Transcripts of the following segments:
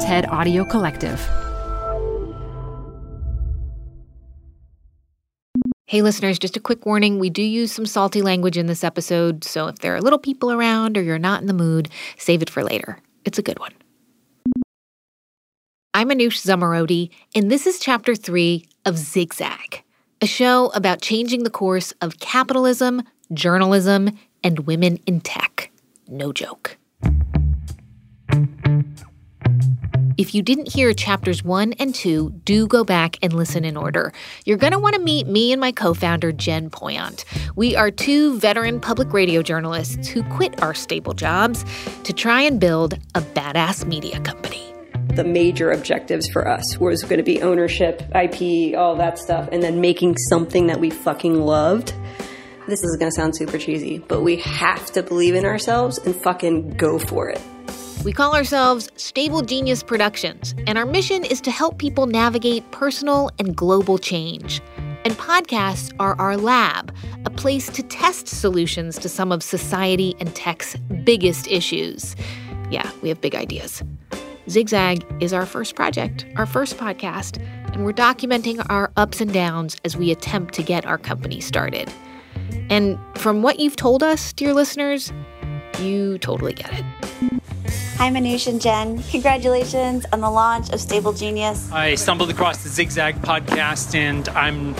TED Audio Collective. Hey, listeners, just a quick warning. We do use some salty language in this episode, so if there are little people around or you're not in the mood, save it for later. It's a good one. I'm Manoush Zomorodi, and this is chapter three of Zigzag, a show about changing the course of capitalism, journalism, and women in tech. No joke. If you didn't hear chapters one and two, do go back and listen in order. You're going to want to meet me and my co founder, Jen Poyant. We are two veteran public radio journalists who quit our stable jobs to try and build a badass media company. The major objectives for us was going to be ownership, IP, all that stuff, and then making something that we fucking loved. This is going to sound super cheesy, but we have to believe in ourselves and fucking go for it. We call ourselves Stable Genius Productions, and our mission is to help people navigate personal and global change. And podcasts are our lab, a place to test solutions to some of society and tech's biggest issues. Yeah, we have big ideas. Zigzag is our first project, our first podcast, and we're documenting our ups and downs as we attempt to get our company started. And from what you've told us, dear listeners, you totally get it. Hi, Manoush and Jen. Congratulations on the launch of Stable Genius. I stumbled across the Zigzag podcast and I'm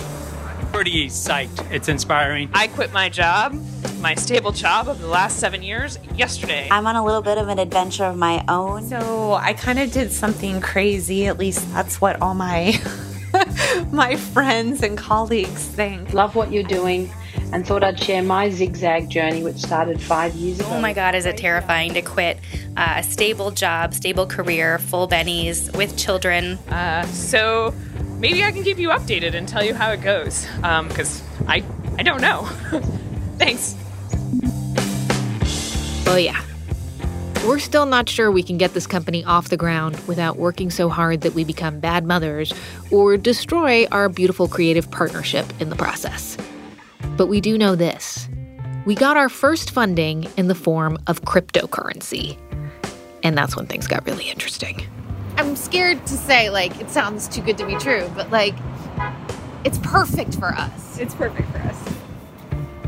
pretty psyched. It's inspiring. I quit my job, my stable job of the last seven years, yesterday. I'm on a little bit of an adventure of my own. So I kind of did something crazy. At least that's what all my my friends and colleagues think. Love what you're doing and thought I'd share my zigzag journey, which started five years ago. Oh my God, is it terrifying to quit a stable job, stable career, full bennies with children? Uh, so maybe I can keep you updated and tell you how it goes, because um, I I don't know. Thanks. Oh yeah. We're still not sure we can get this company off the ground without working so hard that we become bad mothers or destroy our beautiful creative partnership in the process. But we do know this we got our first funding in the form of cryptocurrency. And that's when things got really interesting. I'm scared to say, like, it sounds too good to be true, but like, it's perfect for us. It's perfect for us.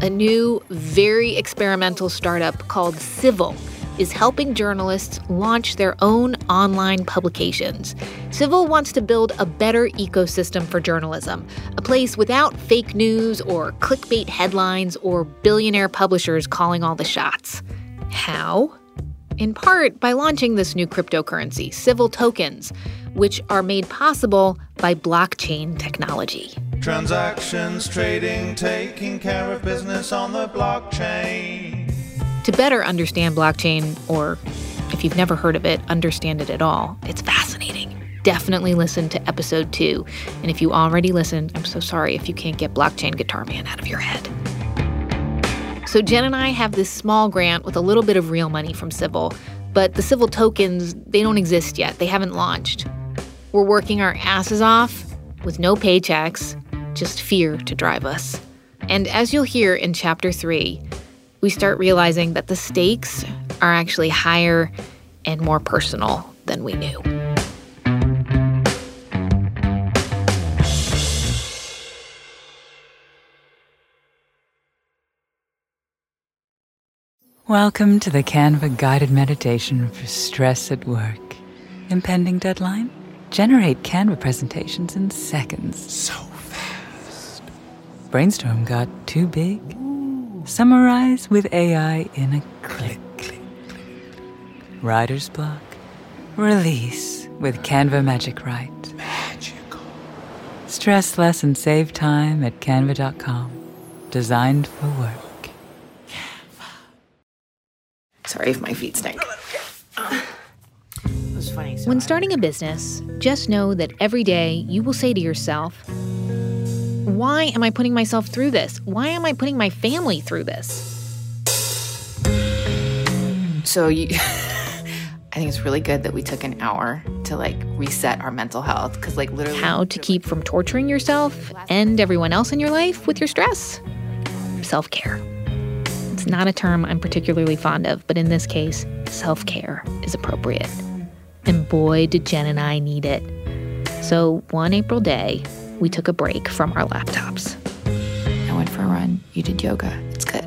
A new, very experimental startup called Civil is helping journalists launch their own online publications. Civil wants to build a better ecosystem for journalism, a place without fake news or clickbait headlines or billionaire publishers calling all the shots. How? In part by launching this new cryptocurrency, Civil tokens, which are made possible by blockchain technology. Transactions, trading, taking care of business on the blockchain. To better understand blockchain, or if you've never heard of it, understand it at all, it's fascinating. Definitely listen to episode two. And if you already listened, I'm so sorry if you can't get Blockchain Guitar Man out of your head. So, Jen and I have this small grant with a little bit of real money from Civil, but the Civil tokens, they don't exist yet. They haven't launched. We're working our asses off with no paychecks, just fear to drive us. And as you'll hear in chapter three, we start realizing that the stakes are actually higher and more personal than we knew. Welcome to the Canva guided meditation for stress at work. Impending deadline? Generate Canva presentations in seconds. So fast. Brainstorm got too big? Summarize with AI in a click. click, click. Writer's block. Release with Canva Magic Write. Magical. Stress less and save time at canva.com. Designed for work. Sorry if my feet stink. Ah. When starting a business, just know that every day you will say to yourself, why am I putting myself through this? Why am I putting my family through this? So you I think it's really good that we took an hour to like reset our mental health because like literally how to keep from torturing yourself and everyone else in your life with your stress. Self-care. It's not a term I'm particularly fond of, but in this case, self-care is appropriate. and boy, did Jen and I need it. So one April day, we took a break from our laptops. I went for a run. You did yoga. It's good.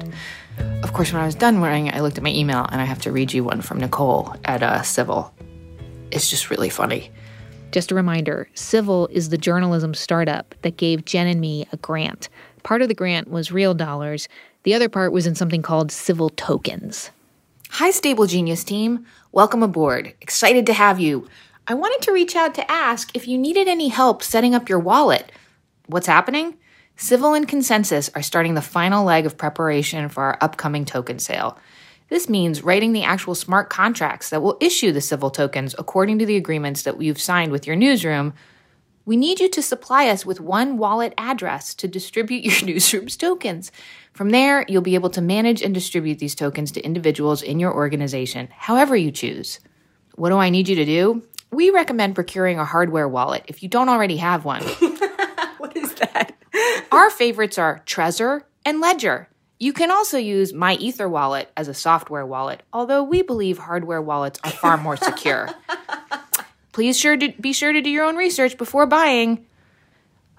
Of course, when I was done running, I looked at my email and I have to read you one from Nicole at uh, Civil. It's just really funny. Just a reminder Civil is the journalism startup that gave Jen and me a grant. Part of the grant was real dollars, the other part was in something called Civil tokens. Hi, Stable Genius team. Welcome aboard. Excited to have you. I wanted to reach out to ask if you needed any help setting up your wallet. What's happening? Civil and Consensus are starting the final leg of preparation for our upcoming token sale. This means writing the actual smart contracts that will issue the Civil tokens according to the agreements that we've signed with your newsroom. We need you to supply us with one wallet address to distribute your newsroom's tokens. From there, you'll be able to manage and distribute these tokens to individuals in your organization, however you choose. What do I need you to do? We recommend procuring a hardware wallet if you don't already have one. what is that? Our favorites are Trezor and Ledger. You can also use My Ether wallet as a software wallet, although we believe hardware wallets are far more secure. Please sure to be sure to do your own research before buying.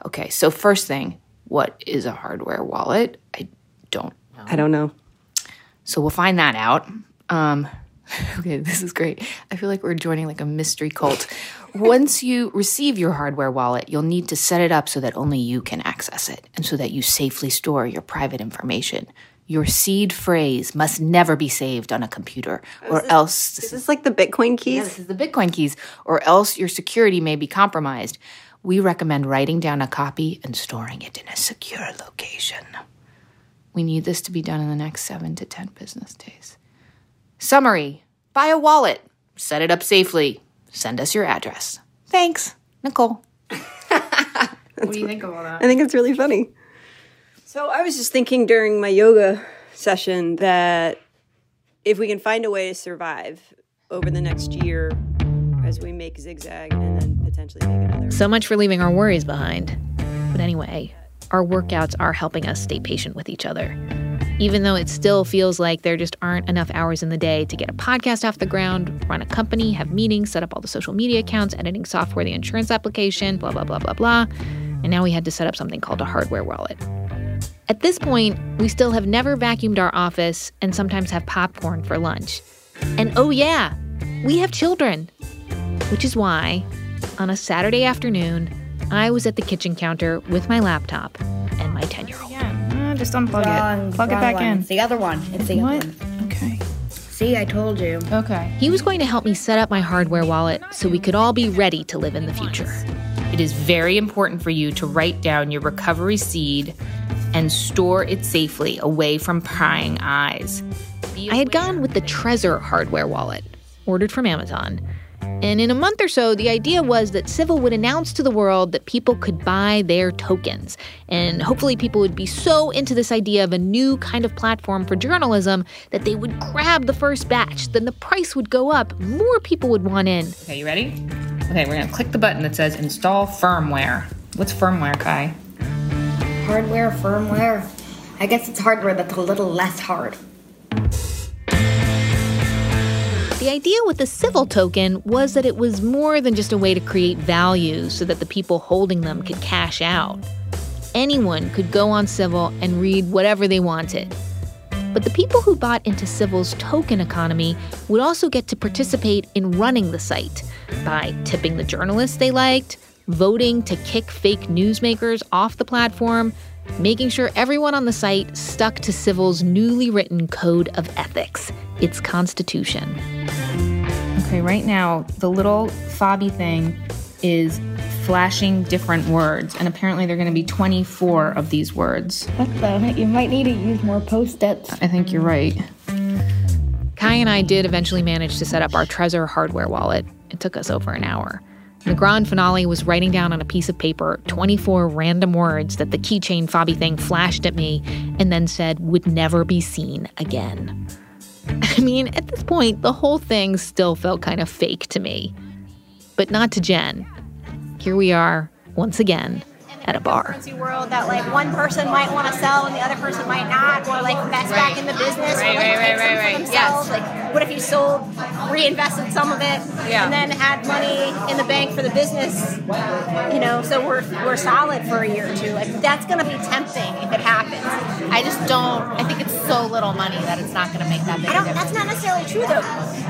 Okay, so first thing, what is a hardware wallet? I don't know. I don't know. So we'll find that out. Um, okay, this is great. I feel like we're joining like a mystery cult. Once you receive your hardware wallet, you'll need to set it up so that only you can access it and so that you safely store your private information. Your seed phrase must never be saved on a computer, or this, else. This is this like the Bitcoin keys? Yeah, this is the Bitcoin keys, or else your security may be compromised. We recommend writing down a copy and storing it in a secure location. We need this to be done in the next seven to 10 business days. Summary Buy a wallet, set it up safely, send us your address. Thanks, Nicole. what do you think of all that? I think it's really funny. So I was just thinking during my yoga session that if we can find a way to survive over the next year as we make zigzag and then potentially make another. So much for leaving our worries behind. But anyway, our workouts are helping us stay patient with each other. Even though it still feels like there just aren't enough hours in the day to get a podcast off the ground, run a company, have meetings, set up all the social media accounts, editing software, the insurance application, blah, blah, blah, blah, blah. And now we had to set up something called a hardware wallet. At this point, we still have never vacuumed our office and sometimes have popcorn for lunch. And oh, yeah, we have children. Which is why, on a Saturday afternoon, I was at the kitchen counter with my laptop and my 10 year old. Yeah, just unplug wrong, it. Plug it back one. in. It's the other one. It's the what? other one. Okay. See, I told you. Okay. He was going to help me set up my hardware wallet so we could all be ready to live in the future. It is very important for you to write down your recovery seed and store it safely away from prying eyes. I had gone with the Trezor hardware wallet, ordered from Amazon. And in a month or so, the idea was that Civil would announce to the world that people could buy their tokens. And hopefully, people would be so into this idea of a new kind of platform for journalism that they would grab the first batch. Then the price would go up. More people would want in. Okay, you ready? Okay, we're gonna click the button that says install firmware. What's firmware, Kai? Hardware, firmware. I guess it's hardware that's a little less hard. The idea with the Civil token was that it was more than just a way to create value so that the people holding them could cash out. Anyone could go on Civil and read whatever they wanted. But the people who bought into Civil's token economy would also get to participate in running the site by tipping the journalists they liked, voting to kick fake newsmakers off the platform, making sure everyone on the site stuck to Civil's newly written code of ethics, its constitution. Okay, right now, the little fobby thing is flashing different words, and apparently there are going to be 24 of these words. What the? You might need to use more post-its. I think you're right. Kai and I did eventually manage to set up our Trezor hardware wallet. It took us over an hour. The grand finale was writing down on a piece of paper 24 random words that the keychain fobby thing flashed at me and then said would never be seen again. I mean, at this point, the whole thing still felt kind of fake to me. But not to Jen. Here we are, once again, at a bar. cryptocurrency world that like one person might want to sell and the other person might not, or like invest back in the business, Right, or like right, take right, some right, for right. themselves. Like, what if you sold, reinvested some of it, Yeah. and then had money in the bank for the business? You know, so we're we're solid for a year or two. Like that's gonna be tempting if it happens. I just don't. I think it's so little money that it's not going to make that big. I don't. That's not necessarily true though.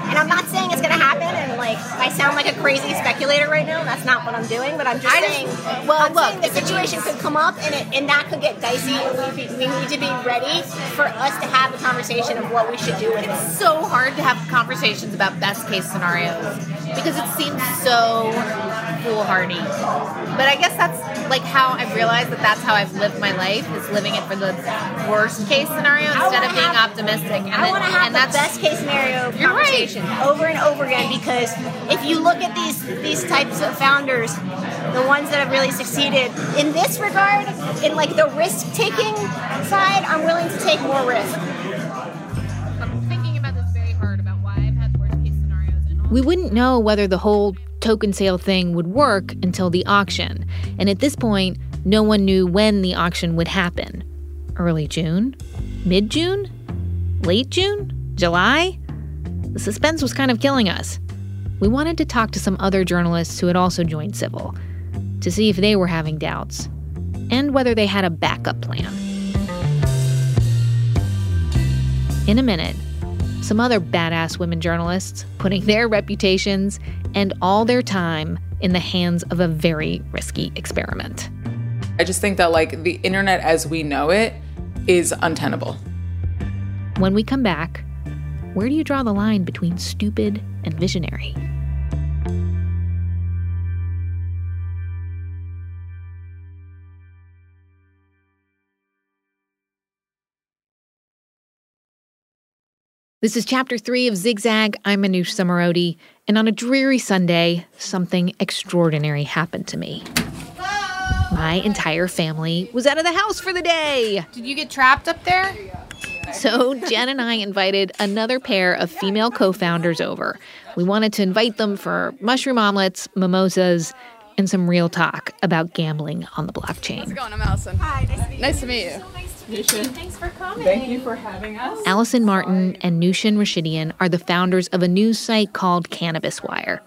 And I'm not saying it's gonna happen. And like, I sound like a crazy speculator right now. That's not what I'm doing. But I'm just I just- saying. well, I'm look, saying the situation could come up, and it, and that could get dicey. And we, we need to be ready for us to have a conversation of what we should do with it. It's so hard to have conversations about best case scenarios because it seems so foolhardy. But I guess that's like how I've realized that that's how I've lived my life is living it for the worst case scenario instead of being have- optimistic. And I want to have and the best case scenario You're right. conversation over and over again because if you look at these these types of founders, the ones that have really succeeded in this regard, in like the risk taking side, I'm willing to take more risk. I'm thinking about this very hard about why I've had worst case scenarios. We wouldn't know whether the whole token sale thing would work until the auction. And at this point, no one knew when the auction would happen. Early June? Mid June? Late June? July? The suspense was kind of killing us. We wanted to talk to some other journalists who had also joined Civil to see if they were having doubts and whether they had a backup plan. In a minute, some other badass women journalists putting their reputations and all their time in the hands of a very risky experiment. I just think that like the internet as we know it is untenable. When we come back, where do you draw the line between stupid and visionary? This is chapter three of Zigzag. I'm Manoush Zomorodi, and on a dreary Sunday, something extraordinary happened to me. My entire family was out of the house for the day. Did you get trapped up there? So Jen and I invited another pair of female co-founders over. We wanted to invite them for mushroom omelets, mimosas, and some real talk about gambling on the blockchain. going? I'm Alyson. Hi, nice to meet you. Nice to meet you. Thanks for coming. Thank you for having us. Alyson Martin and Nushin Rashidian are the founders of a news site called Cannabis Wire.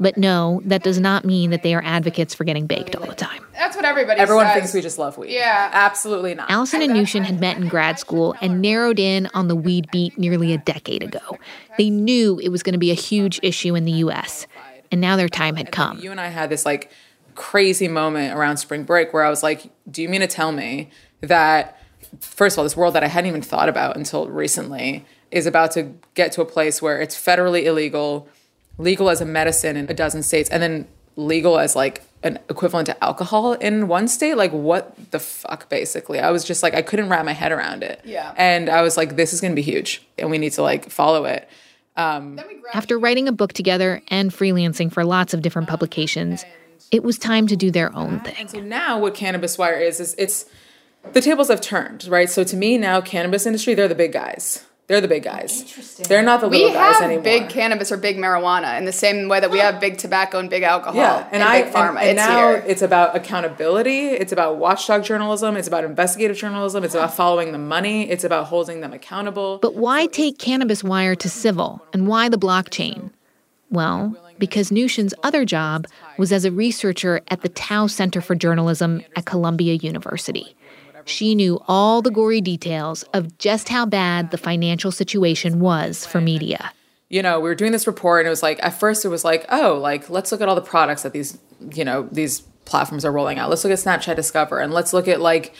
But no, that does not mean that they are advocates for getting baked all the time. That's what everybody Everyone says. thinks we just love weed. Yeah. Absolutely not. Alyson and Nushin had met in grad school and narrowed in on the weed beat nearly a decade ago. They knew it was going to be a huge issue in the US, and now their time had come. You and I had this like crazy moment around spring break where I was like, do you mean to tell me that, first of all, this world that I hadn't even thought about until recently is about to get to a place where it's federally illegal, legal as a medicine in a dozen states, and then legal as like an equivalent to alcohol in one state? Like, what the fuck, basically? I was just like, I couldn't wrap my head around it. Yeah. And I was like, this is going to be huge, and we need to like follow it. Um, After writing a book together and freelancing for lots of different publications, it was time to do their own thing. And so now what Cannabis Wire is is it's the tables have turned, right? So to me now cannabis industry, they're the big guys. They're the big guys. Interesting. They're not the We little guys have big cannabis or big marijuana in the same way that we have big tobacco and big alcohol. yeah, and, I big pharma. and, and it's now here. it's about accountability. It's about watchdog journalism. It's about investigative journalism. It's about following the money. It's about holding them accountable. But why take Cannabis Wire to civil, and why the blockchain? Well, because Nushin's other job was as a researcher at the Tow Center for Journalism at Columbia University. She knew all the gory details of just how bad the financial situation was for media. you know, we were doing this report and it was like at first it was like, oh, like let's look at all the products that these, you know, these platforms are rolling out. Let's look at Snapchat Discover and let's look at like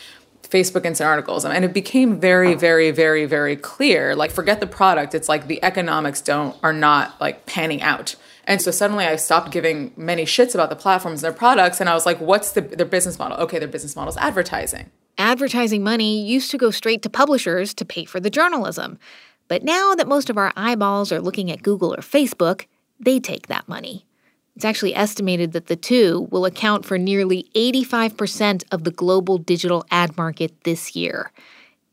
Facebook Instant Articles. And it became very, very, very, very clear. Like forget the product. It's like the economics don't are not like panning out. And so suddenly I stopped giving many shits about the platforms and their products. And I was like, what's the, their business model? Okay, their business model is advertising. Advertising money used to go straight to publishers to pay for the journalism. But now that most of our eyeballs are looking at Google or Facebook, they take that money. It's actually estimated that the two will account for nearly 85% of the global digital ad market this year.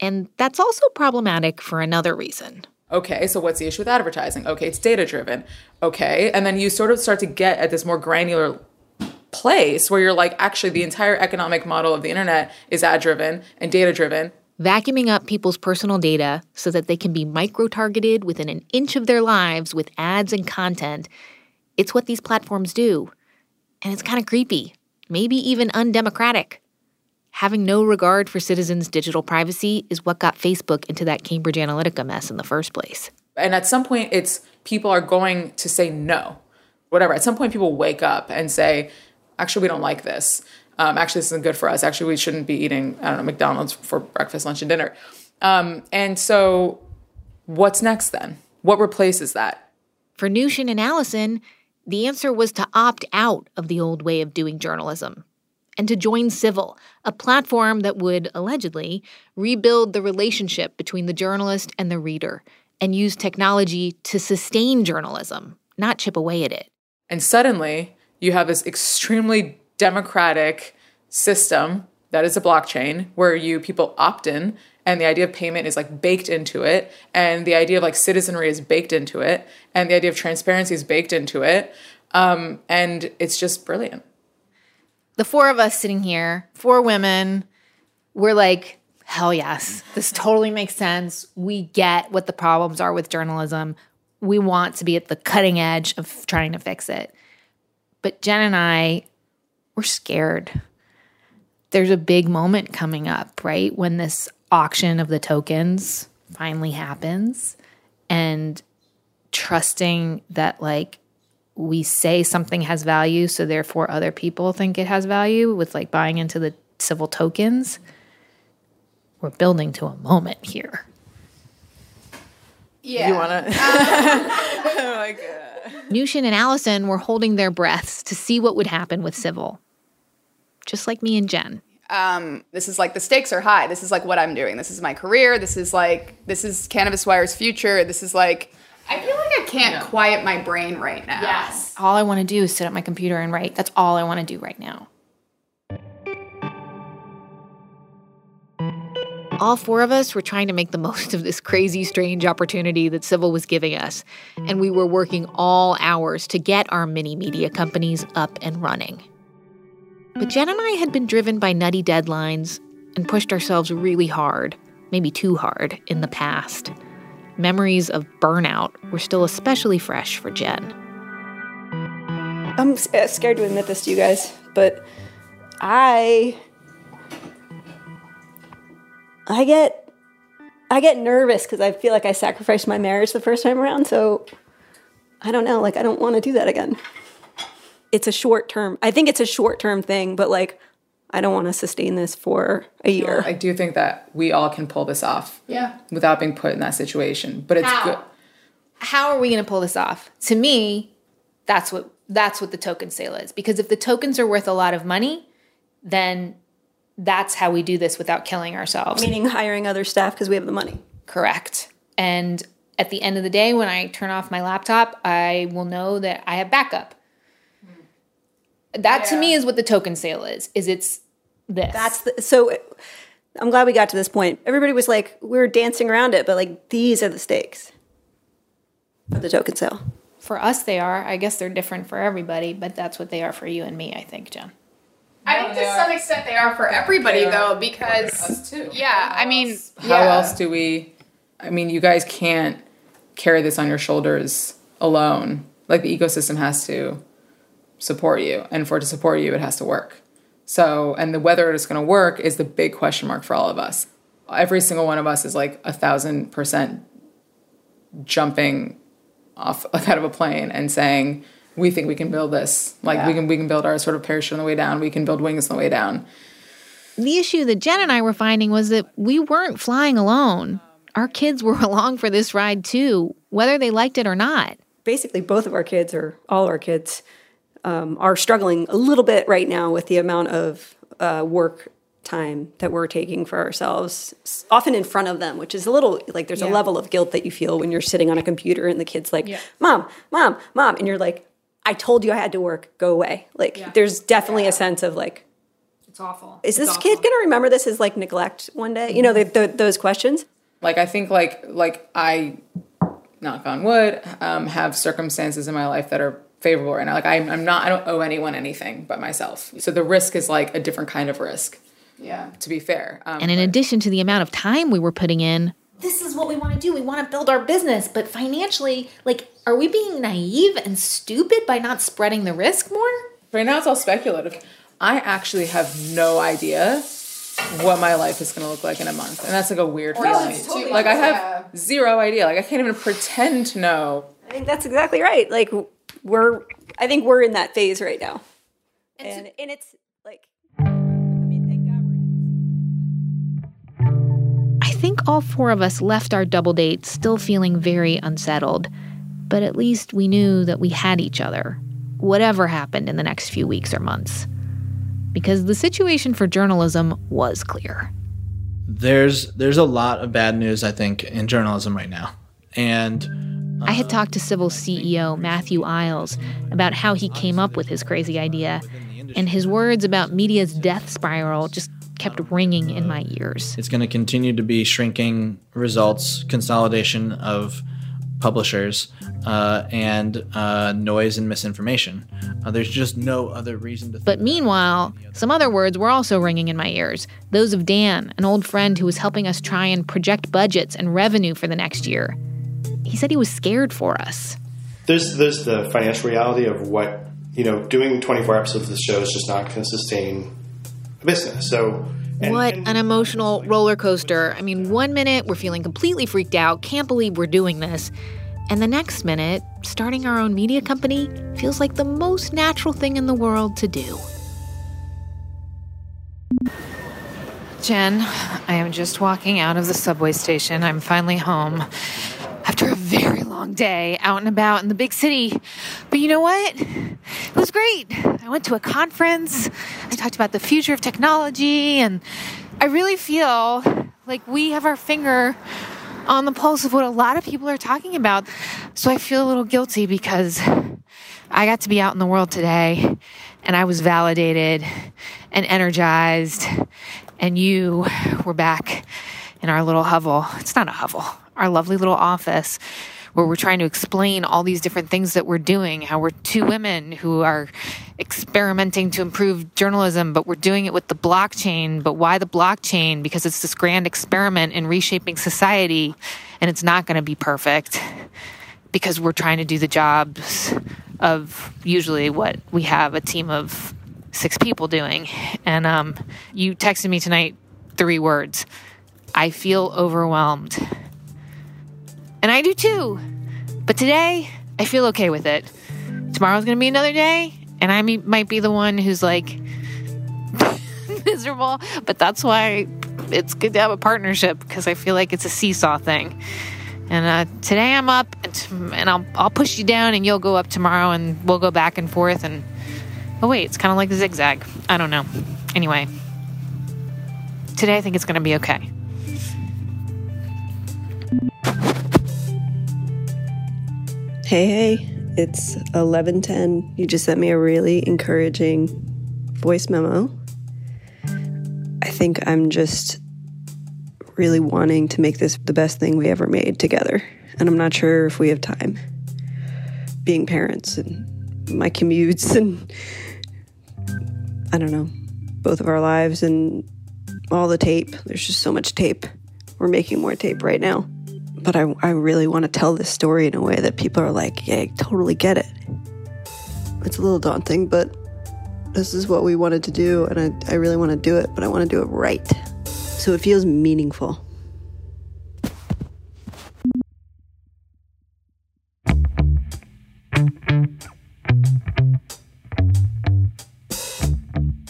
And that's also problematic for another reason. Okay, so what's the issue with advertising? Okay, it's data driven. Okay, and then you sort of start to get at this more granular place where you're like, actually, the entire economic model of the internet is ad driven and data driven. Vacuuming up people's personal data so that they can be micro targeted within an inch of their lives with ads and content. It's what these platforms do. And it's kind of creepy, maybe even undemocratic. Having no regard for citizens' digital privacy is what got Facebook into that Cambridge Analytica mess in the first place. And at some point, it's people are going to say no, whatever. At some point, people wake up and say, actually, we don't like this. Um, actually, this isn't good for us. Actually, we shouldn't be eating, I don't know, McDonald's for breakfast, lunch, and dinner. Um, and so, what's next then? What replaces that? For Nushin and Alyson, the answer was to opt out of the old way of doing journalism and to join Civil, a platform that would allegedly rebuild the relationship between the journalist and the reader and use technology to sustain journalism, not chip away at it. And suddenly, you have this extremely democratic system that is a blockchain where you people opt in and the idea of payment is like baked into it and the idea of like citizenry is baked into it and the idea of transparency is baked into it um, and it's just brilliant. The four of us sitting here four women we're like hell yes this totally makes sense. We get what the problems are with journalism. We want to be at the cutting edge of trying to fix it but jen and i we're scared. There's a big moment coming up right? When this auction of the tokens finally happens and trusting that like we say something has value so therefore other people think it has value with like buying into the civil tokens. We're building to a moment here. Yeah. You want to um, oh my god nushin and alyson were holding their breaths to see what would happen with civil just like me and jen um, this is like the stakes are high. This is like what I'm doing. This is my career. This is like this is Cannabis Wire's future. This is like I feel like I can't yeah. quiet my brain right now. Yes. All I want to do is sit at my computer and write. That's all I want to do right now. Mm-hmm. All four of us were trying to make the most of this crazy, strange opportunity that Civil was giving us, and we were working all hours to get our mini media companies up and running. But Jen and I had been driven by nutty deadlines and pushed ourselves really hard, maybe too hard, in the past. Memories of burnout were still especially fresh for Jen. I'm scared to admit this to you guys, but I I get I get nervous because I feel like I sacrificed my marriage the first time around. So I don't know, like I don't want to do that again it's a short term. I think it's a short term thing, but like I don't want to sustain this for a year. I do think that we all can pull this off. Yeah. Without being put in that situation. But it's How? good. How are we going to pull this off? To me, that's what that's what the token sale is because if the tokens are worth a lot of money, then that's how we do this without killing ourselves. Meaning hiring other staff because we have the money. Correct. And at the end of the day when I turn off my laptop, I will know that I have backup that yeah. to me is what the token sale is. Is it's this. That's the, so. I'm glad we got to this point. Everybody was like, we are dancing around it, but like these are the stakes for the token sale. For us, they are. I guess they're different for everybody, but that's what they are for you and me. I think, Jen. I think to some extent they are for everybody though, because us too. Yeah, I mean, how yeah. else do we? I mean, you guys can't carry this on your shoulders alone. Like the ecosystem has to support you. And for it to support you, it has to work. So, and the whether it's going to work is the big question mark for all of us. Every single one of us is like a thousand percent jumping off like out of a plane and saying, we think we can build this. Like yeah. we can we can build our sort of parachute on the way down. We can build wings on the way down. The issue that Jen and I were finding was that we weren't flying alone. Our kids were along for this ride too, whether they liked it or not. Basically, both of our kids, or all our kids, um, are struggling a little bit right now with the amount of uh, work time that we're taking for ourselves, often in front of them, which is a little like there's yeah. a level of guilt that you feel when you're sitting on a computer and the kid's like, yeah. Mom, Mom, Mom. And you're like, I told you I had to work, go away. Like, yeah. there's definitely a sense of like, it's awful. Is it's this awful. kid going to remember this as like neglect one day? You know, the, the, those questions. Like, I think like, like I, knock on wood, um, have circumstances in my life that are favorable right now. Like I'm, I'm not, I don't owe anyone anything but myself. So the risk is like a different kind of risk. Yeah. To be fair. Um, and in addition to the amount of time we were putting in, this is what we want to do. We want to build our business, but financially, like, are we being naive and stupid by not spreading the risk more? Right now, it's all speculative. I actually have no idea what my life is going to look like in a month, and that's like a weird feeling. totally like I have yeah. zero idea. Like I can't even pretend to know. I think that's exactly right. Like we're, I think we're in that phase right now, and and it's like I all four of us left our double date still feeling very unsettled. But at least we knew that we had each other, whatever happened in the next few weeks or months. Because the situation for journalism was clear. There's there's a lot of bad news I think in journalism right now. And I had uh, talked to Civil CEO Matthew Iles about how he came up with his crazy idea, and his words about media's death spiral just kept ringing in my ears. it's going to continue to be shrinking results, consolidation of publishers, uh, and uh, noise and misinformation. Uh, there's just no other reason to. But meanwhile, some other words were also ringing in my ears. Those of Dan, an old friend who was helping us try and project budgets and revenue for the next year. He said he was scared for us. There's there's the financial reality of what you know. Doing 24 episodes of the show is just not going to sustain a business. So what an emotional roller coaster. I mean, one minute we're feeling completely freaked out, can't believe we're doing this. And the next minute, starting our own media company feels like the most natural thing in the world to do. Jen, I am just walking out of the subway station. I'm finally home after a very long day out and about in the big city. But you know what? It was great. I went to a conference. I talked about the future of technology, and I really feel like we have our finger on the pulse of what a lot of people are talking about. So I feel a little guilty because I got to be out in the world today and I was validated and energized, and you were back in our little hovel. It's not a hovel, our lovely little office where we're trying to explain all these different things that we're doing, how we're two women who are experimenting to improve journalism, but we're doing it with the blockchain. But why the blockchain? Because it's this grand experiment in reshaping society, and it's not going to be perfect because we're trying to do the jobs of usually what we have a team of six people doing. And um, you texted me tonight three words I feel overwhelmed. And I do too. But today, I feel okay with it. Tomorrow's going to be another day, and I might be the one who's like miserable. But that's why it's good to have a partnership because I feel like it's a seesaw thing. And uh, today I'm up, and, t- and I'll I'll push you down, and you'll go up tomorrow, and we'll go back and forth. And oh wait, it's kind of like the zigzag. I don't know. Anyway, today I think it's going to be okay. Hey, hey, it's 11:10. You just sent me a really encouraging voice memo. I think I'm just really wanting to make this the best thing we ever made together, and I'm not sure if we have time. Being parents and my commutes and I don't know, both of our lives and all the tape. There's just so much tape. We're making more tape right now but I, I really want to tell this story in a way that people are like, yeah, I totally get it. It's a little daunting, but this is what we wanted to do, and I, I really want to do it, but I want to do it right. So it feels meaningful.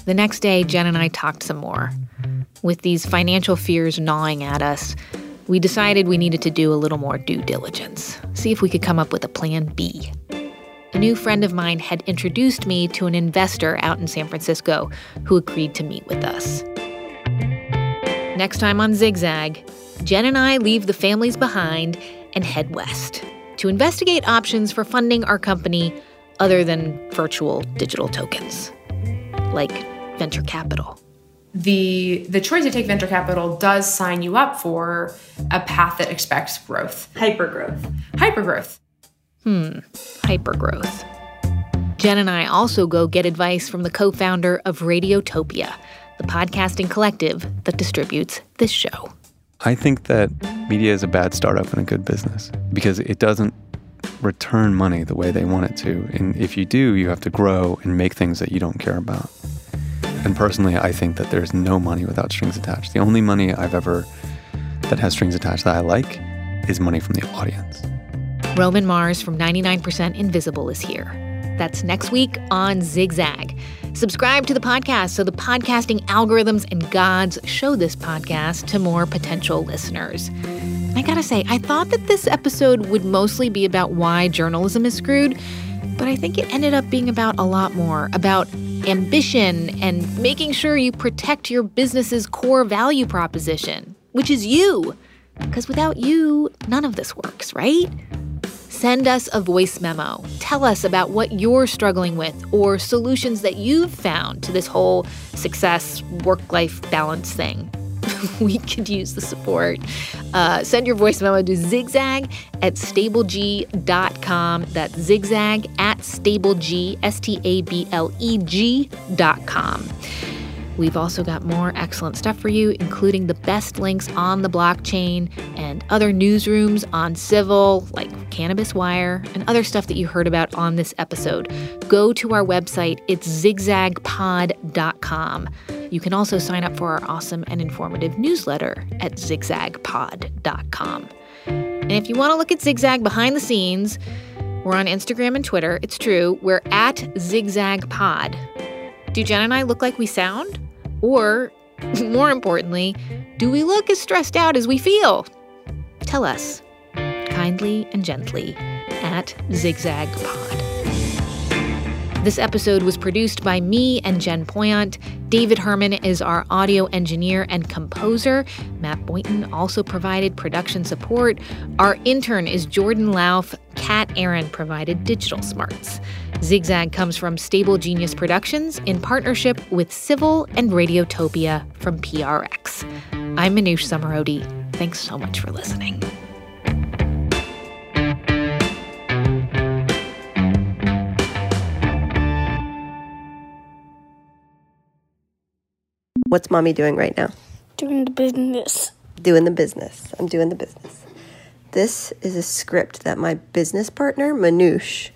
The next day, Jen and I talked some more. With these financial fears gnawing at us, we decided we needed to do a little more due diligence, see if we could come up with a plan B. A new friend of mine had introduced me to an investor out in San Francisco who agreed to meet with us. Next time on Zigzag, Jen and I leave the families behind and head west to investigate options for funding our company other than virtual digital tokens, like venture capital. The the choice to take venture capital does sign you up for a path that expects growth hyper growth hyper growth Hmm, hypergrowth. Jen and I also go get advice from the co founder of Radiotopia, the podcasting collective that distributes this show. I think that media is a bad startup and a good business because it doesn't return money the way they want it to. And if you do, you have to grow and make things that you don't care about. And personally, I think that there's no money without strings attached. The only money I've ever that has strings attached that I like is money from the audience. Roman Mars from 99% Invisible is here. That's next week on Zigzag. Subscribe to the podcast so the podcasting algorithms and gods show this podcast to more potential listeners. I gotta say, I thought that this episode would mostly be about why journalism is screwed, but I think it ended up being about a lot more about ambition and making sure you protect your business's core value proposition, which is you. Because without you, none of this works, right? Send us a voice memo. Tell us about what you're struggling with or solutions that you've found to this whole success work life balance thing. we could use the support. Uh, send your voice memo to zigzag at stableg.com. That's zigzag at stableg, S T A B L E G.com. We've also got more excellent stuff for you, including the best links on the blockchain and other newsrooms on Civil, like Cannabis Wire, and other stuff that you heard about on this episode. Go to our website, it's zigzagpod.com. You can also sign up for our awesome and informative newsletter at zigzagpod.com. And if you want to look at Zigzag behind the scenes, we're on Instagram and Twitter. It's true. We're at ZigzagPod. Do Jen and I look like we sound? Or, more importantly, do we look as stressed out as we feel? Tell us, kindly and gently, at ZigzagPod. This episode was produced by me and Jen Poyant. David Herman is our audio engineer and composer. Matt Boynton also provided production support. Our intern is Jordan Lauf. Kat Aaron provided digital smarts. Zigzag comes from Stable Genius Productions in partnership with Civil and Radiotopia from PRX. I'm Manoush Zomorodi. Thanks so much for listening. What's mommy doing right now? Doing the business. Doing the business. I'm doing the business. This is a script that my business partner, Manoush,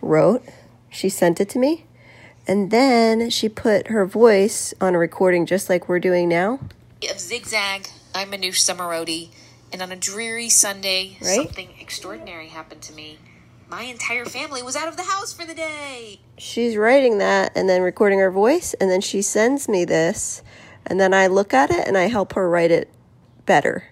wrote. She sent it to me. And then she put her voice on a recording just like we're doing now. Of Zigzag, I'm Manoush Zomorodi, and on a dreary Sunday, Right? something extraordinary happened to me. My entire family was out of the house for the day. She's writing that and then recording her voice. And then she sends me this. And then I look at it and I help her write it better.